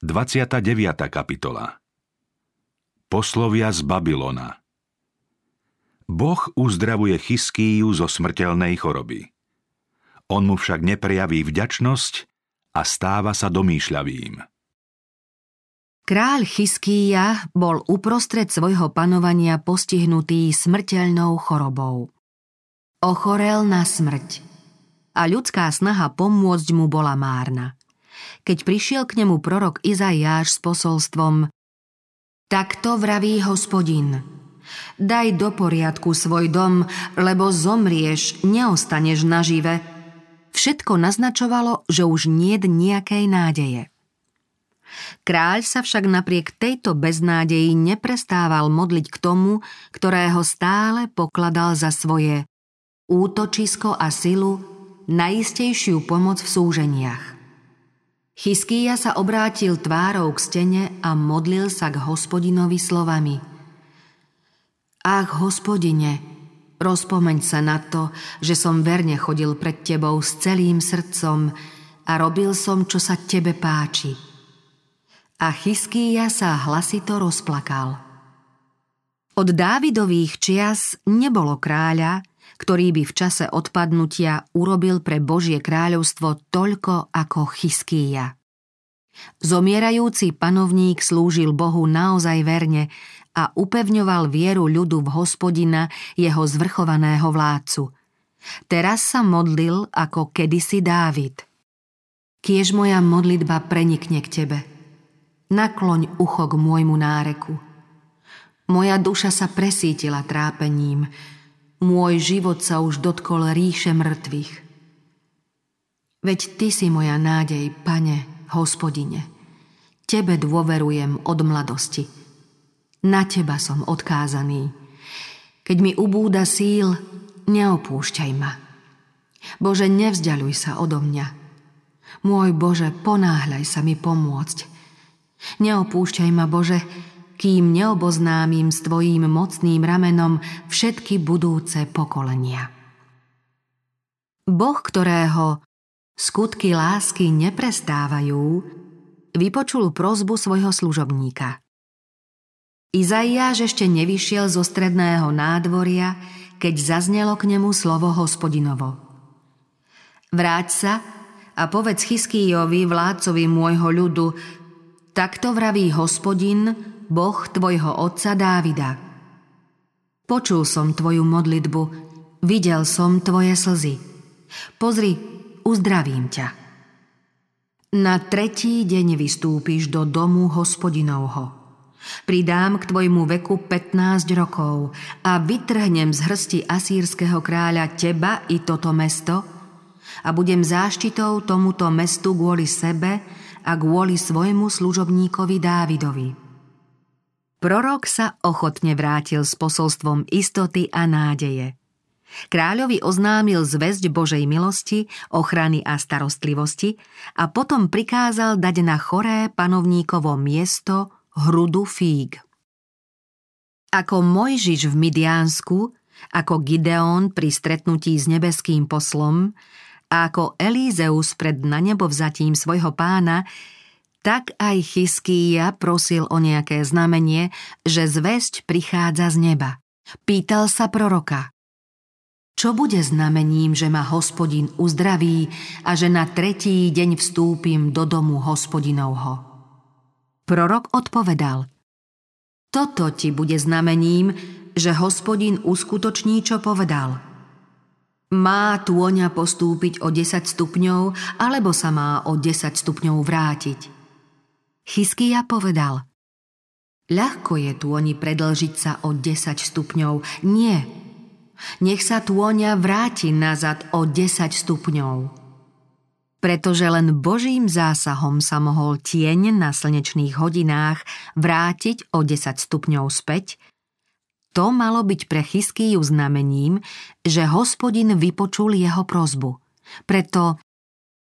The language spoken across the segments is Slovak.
29. kapitola Poslovia z Babylona Boh uzdravuje Chyskíju zo smrteľnej choroby. On mu však neprejaví vďačnosť a stáva sa domýšľavým. Kráľ Chyskíja bol uprostred svojho panovania postihnutý smrteľnou chorobou. Ochorel na smrť a ľudská snaha pomôcť mu bola márna keď prišiel k nemu prorok Izaiáš s posolstvom Takto vraví hospodin. Daj do poriadku svoj dom, lebo zomrieš, neostaneš nažive. Všetko naznačovalo, že už nie nejakej nádeje. Kráľ sa však napriek tejto beznádeji neprestával modliť k tomu, ktorého stále pokladal za svoje útočisko a silu, najistejšiu pomoc v súženiach. Chyskýja sa obrátil tvárou k stene a modlil sa k hospodinovi slovami. Ach, hospodine, rozpomeň sa na to, že som verne chodil pred tebou s celým srdcom a robil som, čo sa tebe páči. A Chyskýja sa hlasito rozplakal. Od Dávidových čias nebolo kráľa, ktorý by v čase odpadnutia urobil pre Božie kráľovstvo toľko ako Chyskýja. Zomierajúci panovník slúžil Bohu naozaj verne a upevňoval vieru ľudu v hospodina, jeho zvrchovaného vládcu. Teraz sa modlil ako kedysi Dávid. Kiež moja modlitba prenikne k tebe. Nakloň ucho k môjmu náreku. Moja duša sa presítila trápením, môj život sa už dotkol ríše mŕtvych. Veď Ty si moja nádej, Pane, Hospodine. Tebe dôverujem od mladosti. Na Teba som odkázaný. Keď mi ubúda síl, neopúšťaj ma. Bože, nevzdialuj sa odo mňa. Môj Bože, ponáhľaj sa mi pomôcť. Neopúšťaj ma, Bože, kým neoboznámim s Tvojím mocným ramenom všetky budúce pokolenia. Boh, ktorého skutky lásky neprestávajú, vypočul prozbu svojho služobníka. Izaiáš ešte nevyšiel zo stredného nádvoria, keď zaznelo k nemu slovo hospodinovo. Vráť sa a povedz Chyskýjovi, vládcovi môjho ľudu, takto vraví hospodin, Boh tvojho otca Dávida. Počul som tvoju modlitbu, videl som tvoje slzy. Pozri, uzdravím ťa. Na tretí deň vystúpiš do domu hospodinovho. Pridám k tvojmu veku 15 rokov a vytrhnem z hrsti asýrskeho kráľa teba i toto mesto a budem záštitou tomuto mestu kvôli sebe a kvôli svojmu služobníkovi Dávidovi. Prorok sa ochotne vrátil s posolstvom istoty a nádeje. Kráľovi oznámil zväzť Božej milosti, ochrany a starostlivosti a potom prikázal dať na choré panovníkovo miesto hrudu fíg. Ako Mojžiš v Midiánsku, ako Gideon pri stretnutí s nebeským poslom a ako Elízeus pred na nebo vzatím svojho pána, tak aj Chyskýja prosil o nejaké znamenie, že zväzť prichádza z neba. Pýtal sa proroka. Čo bude znamením, že ma hospodin uzdraví a že na tretí deň vstúpim do domu hospodinovho? Prorok odpovedal. Toto ti bude znamením, že hospodin uskutoční, čo povedal. Má tôňa postúpiť o 10 stupňov, alebo sa má o 10 stupňov vrátiť. Chyskia povedal Ľahko je tôni predlžiť sa o 10 stupňov. Nie. Nech sa tôňa vráti nazad o 10 stupňov. Pretože len Božím zásahom sa mohol tieň na slnečných hodinách vrátiť o 10 stupňov späť, to malo byť pre Chyskiju znamením, že hospodin vypočul jeho prozbu. Preto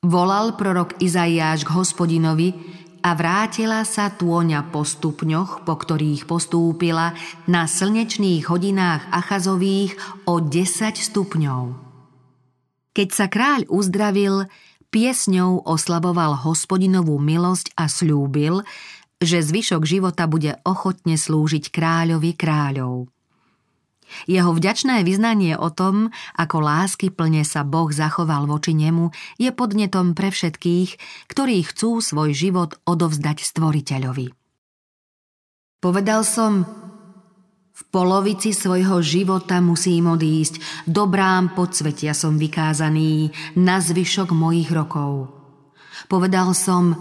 volal prorok Izaiáš k hospodinovi, a vrátila sa tôňa po stupňoch, po ktorých postúpila na slnečných hodinách Achazových o 10 stupňov. Keď sa kráľ uzdravil, piesňou oslavoval hospodinovú milosť a slúbil, že zvyšok života bude ochotne slúžiť kráľovi kráľov. Jeho vďačné vyznanie o tom, ako lásky plne sa Boh zachoval voči nemu, je podnetom pre všetkých, ktorí chcú svoj život odovzdať stvoriteľovi. Povedal som, v polovici svojho života musím odísť, dobrám podsvetia som vykázaný na zvyšok mojich rokov. Povedal som,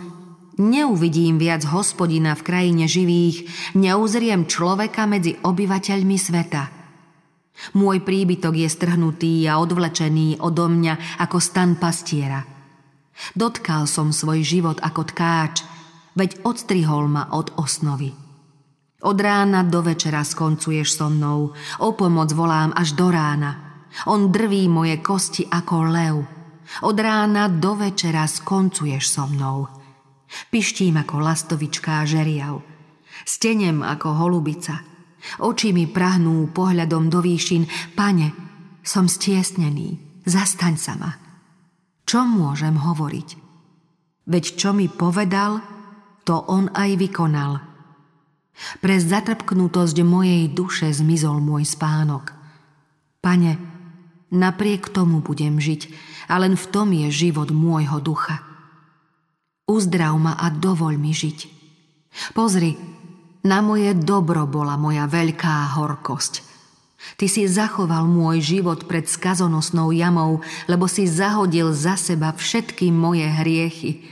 neuvidím viac hospodina v krajine živých, neuzriem človeka medzi obyvateľmi sveta – môj príbytok je strhnutý a odvlečený odo mňa ako stan pastiera. Dotkal som svoj život ako tkáč, veď odstrihol ma od osnovy. Od rána do večera skoncuješ so mnou, o pomoc volám až do rána. On drví moje kosti ako lev. Od rána do večera skoncuješ so mnou. Pištím ako lastovičká žeriav. Stenem ako holubica – Oči mi prahnú pohľadom do výšin. Pane, som stiesnený, zastaň sa ma. Čo môžem hovoriť? Veď čo mi povedal, to on aj vykonal. Pre zatrpknutosť mojej duše zmizol môj spánok. Pane, napriek tomu budem žiť a len v tom je život môjho ducha. Uzdrav ma a dovoľ mi žiť. Pozri, na moje dobro bola moja veľká horkosť. Ty si zachoval môj život pred skazonosnou jamou, lebo si zahodil za seba všetky moje hriechy.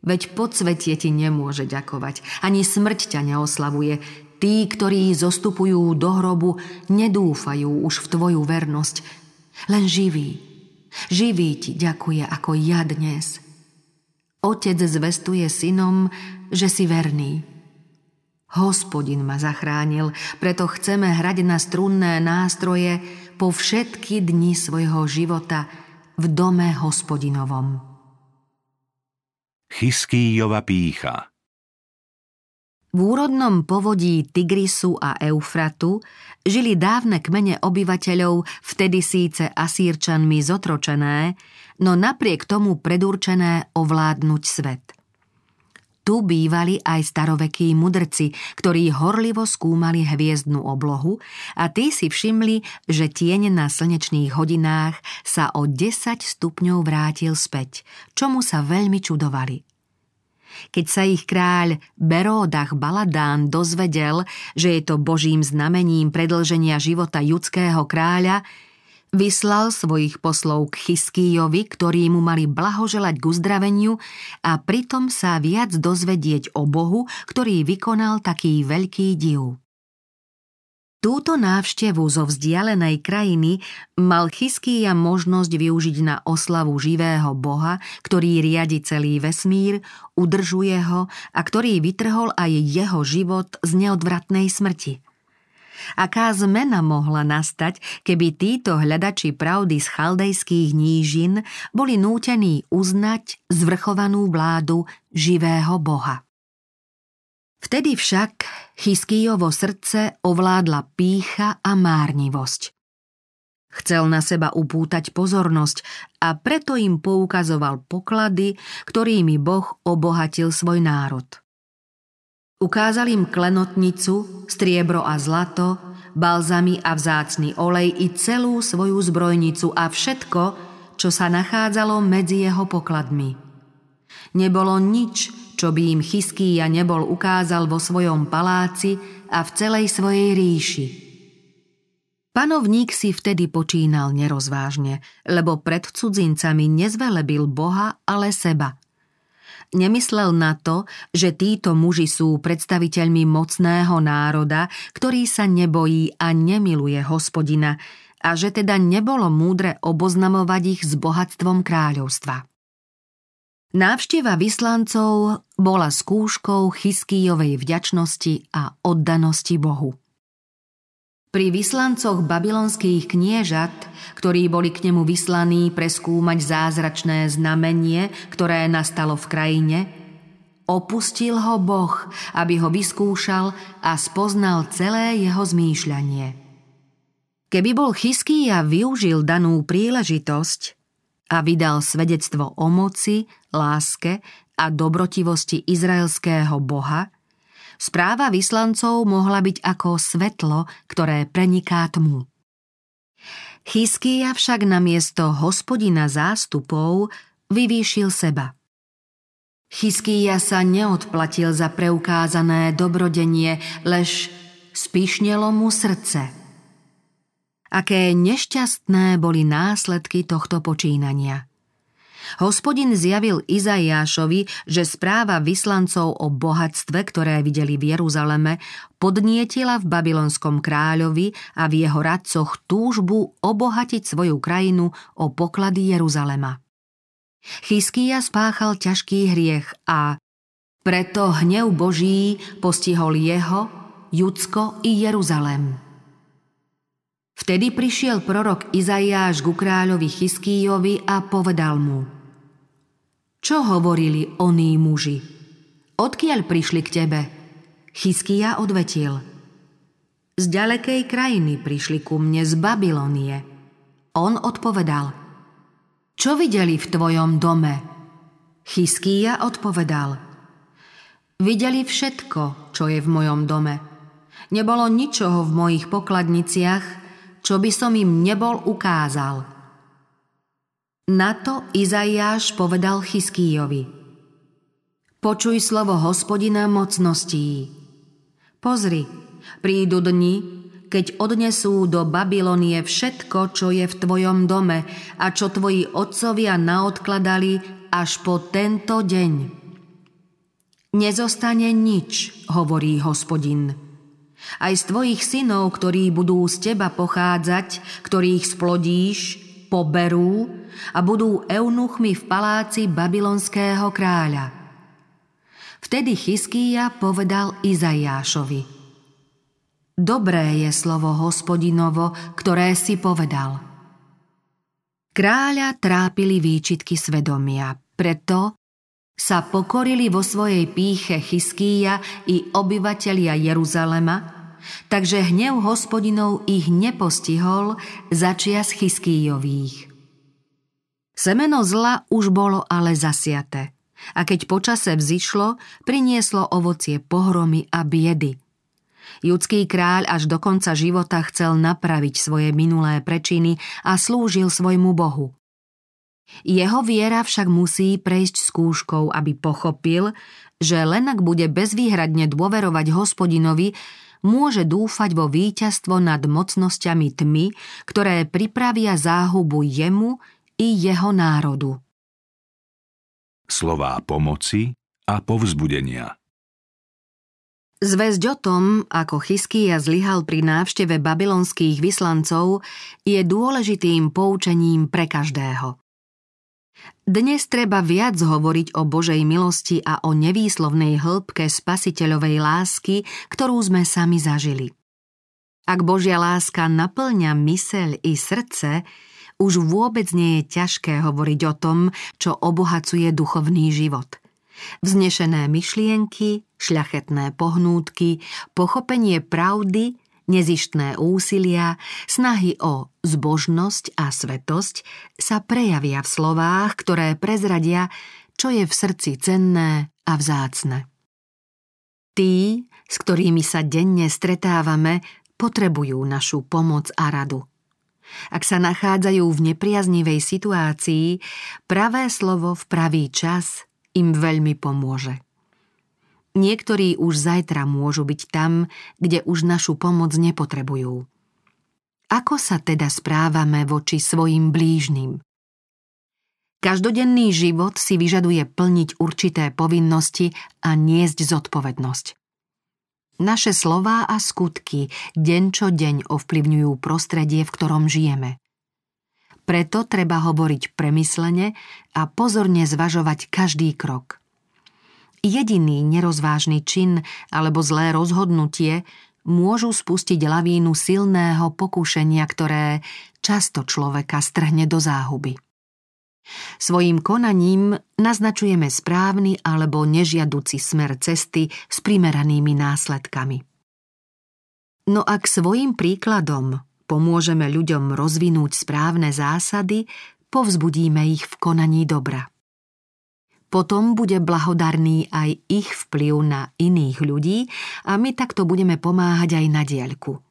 Veď podsvetie ti nemôže ďakovať, ani smrť ťa neoslavuje. Tí, ktorí zostupujú do hrobu, nedúfajú už v tvoju vernosť. Len živý, živý ti ďakuje ako ja dnes. Otec zvestuje synom, že si verný. Hospodin ma zachránil, preto chceme hrať na strunné nástroje po všetky dni svojho života v dome hospodinovom. Chyskýjova pícha V úrodnom povodí Tigrisu a Eufratu žili dávne kmene obyvateľov, vtedy síce asírčanmi zotročené, no napriek tomu predurčené ovládnuť svet – tu bývali aj starovekí mudrci, ktorí horlivo skúmali hviezdnu oblohu a tí si všimli, že tieň na slnečných hodinách sa o 10 stupňov vrátil späť, čomu sa veľmi čudovali. Keď sa ich kráľ Beródach Baladán dozvedel, že je to božím znamením predlženia života judského kráľa, Vyslal svojich poslov k Chyskýjovi, ktorí mu mali blahoželať k uzdraveniu a pritom sa viac dozvedieť o Bohu, ktorý vykonal taký veľký div. Túto návštevu zo vzdialenej krajiny mal Chyskýja možnosť využiť na oslavu živého Boha, ktorý riadi celý vesmír, udržuje ho a ktorý vytrhol aj jeho život z neodvratnej smrti – Aká zmena mohla nastať, keby títo hľadači pravdy z chaldejských nížin boli nútení uznať zvrchovanú vládu živého Boha. Vtedy však Chyskýjovo srdce ovládla pícha a márnivosť. Chcel na seba upútať pozornosť a preto im poukazoval poklady, ktorými Boh obohatil svoj národ. Ukázal im klenotnicu, striebro a zlato, balzamy a vzácny olej i celú svoju zbrojnicu a všetko, čo sa nachádzalo medzi jeho pokladmi. Nebolo nič, čo by im Chyskýja nebol ukázal vo svojom paláci a v celej svojej ríši. Panovník si vtedy počínal nerozvážne, lebo pred cudzincami nezvelebil Boha, ale seba – Nemyslel na to, že títo muži sú predstaviteľmi mocného národa, ktorý sa nebojí a nemiluje hospodina a že teda nebolo múdre oboznamovať ich s bohatstvom kráľovstva. Návšteva vyslancov bola skúškou Chyskýjovej vďačnosti a oddanosti Bohu. Pri vyslancoch babylonských kniežat, ktorí boli k nemu vyslaní preskúmať zázračné znamenie, ktoré nastalo v krajine, opustil ho Boh, aby ho vyskúšal a spoznal celé jeho zmýšľanie. Keby bol chyský a využil danú príležitosť, a vydal svedectvo o moci, láske a dobrotivosti izraelského Boha, správa vyslancov mohla byť ako svetlo, ktoré preniká tmu. Chyskia však na miesto hospodina zástupov vyvýšil seba. Chyskia sa neodplatil za preukázané dobrodenie, lež spíšnelo mu srdce. Aké nešťastné boli následky tohto počínania. Hospodin zjavil Izaiášovi, že správa vyslancov o bohatstve, ktoré videli v Jeruzaleme, podnietila v babylonskom kráľovi a v jeho radcoch túžbu obohatiť svoju krajinu o poklady Jeruzalema. Chyskia spáchal ťažký hriech a preto hnev Boží postihol jeho, Judsko i Jeruzalem. Vtedy prišiel prorok Izaiáš ku kráľovi Chyskíjovi a povedal mu – čo hovorili oní muži? Odkiaľ prišli k tebe? Chyskia odvetil. Z ďalekej krajiny prišli ku mne z Babylonie. On odpovedal. Čo videli v tvojom dome? Chyskia odpovedal. Videli všetko, čo je v mojom dome. Nebolo ničoho v mojich pokladniciach, čo by som im nebol ukázal. Na to Izaiáš povedal Chyskíjovi. Počuj slovo hospodina mocností. Pozri, prídu dni, keď odnesú do Babylonie všetko, čo je v tvojom dome a čo tvoji otcovia naodkladali až po tento deň. Nezostane nič, hovorí hospodin. Aj z tvojich synov, ktorí budú z teba pochádzať, ktorých splodíš, poberú a budú eunuchmi v paláci babylonského kráľa. Vtedy Chyskýja povedal Izaiášovi. Dobré je slovo hospodinovo, ktoré si povedal. Kráľa trápili výčitky svedomia, preto sa pokorili vo svojej píche Chyskýja i obyvatelia Jeruzalema, takže hnev hospodinov ich nepostihol začias Chyskýjových. Semeno zla už bolo ale zasiate a keď počase vzýšlo, prinieslo ovocie pohromy a biedy. Judský kráľ až do konca života chcel napraviť svoje minulé prečiny a slúžil svojmu bohu. Jeho viera však musí prejsť skúškou, aby pochopil, že len ak bude bezvýhradne dôverovať hospodinovi, môže dúfať vo víťazstvo nad mocnosťami tmy, ktoré pripravia záhubu jemu i jeho národu. Slová pomoci a povzbudenia Zväzť o tom, ako Chyskia zlyhal pri návšteve babylonských vyslancov, je dôležitým poučením pre každého. Dnes treba viac hovoriť o Božej milosti a o nevýslovnej hĺbke spasiteľovej lásky, ktorú sme sami zažili. Ak Božia láska naplňa myseľ i srdce, už vôbec nie je ťažké hovoriť o tom, čo obohacuje duchovný život. Vznešené myšlienky, šľachetné pohnútky, pochopenie pravdy Nezištné úsilia, snahy o zbožnosť a svetosť sa prejavia v slovách, ktoré prezradia, čo je v srdci cenné a vzácne. Tí, s ktorými sa denne stretávame, potrebujú našu pomoc a radu. Ak sa nachádzajú v nepriaznivej situácii, pravé slovo v pravý čas im veľmi pomôže. Niektorí už zajtra môžu byť tam, kde už našu pomoc nepotrebujú. Ako sa teda správame voči svojim blížnym? Každodenný život si vyžaduje plniť určité povinnosti a niesť zodpovednosť. Naše slová a skutky deň čo deň ovplyvňujú prostredie, v ktorom žijeme. Preto treba hovoriť premyslene a pozorne zvažovať každý krok. Jediný nerozvážny čin alebo zlé rozhodnutie môžu spustiť lavínu silného pokušenia, ktoré často človeka strhne do záhuby. Svojím konaním naznačujeme správny alebo nežiaduci smer cesty s primeranými následkami. No ak svojim príkladom pomôžeme ľuďom rozvinúť správne zásady, povzbudíme ich v konaní dobra. Potom bude blahodarný aj ich vplyv na iných ľudí a my takto budeme pomáhať aj na diaľku.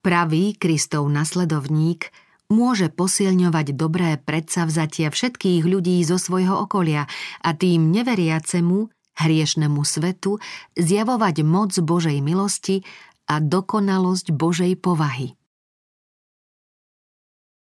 Pravý Kristov nasledovník môže posilňovať dobré predsavzatia všetkých ľudí zo svojho okolia a tým neveriacemu, hriešnemu svetu zjavovať moc Božej milosti a dokonalosť Božej povahy.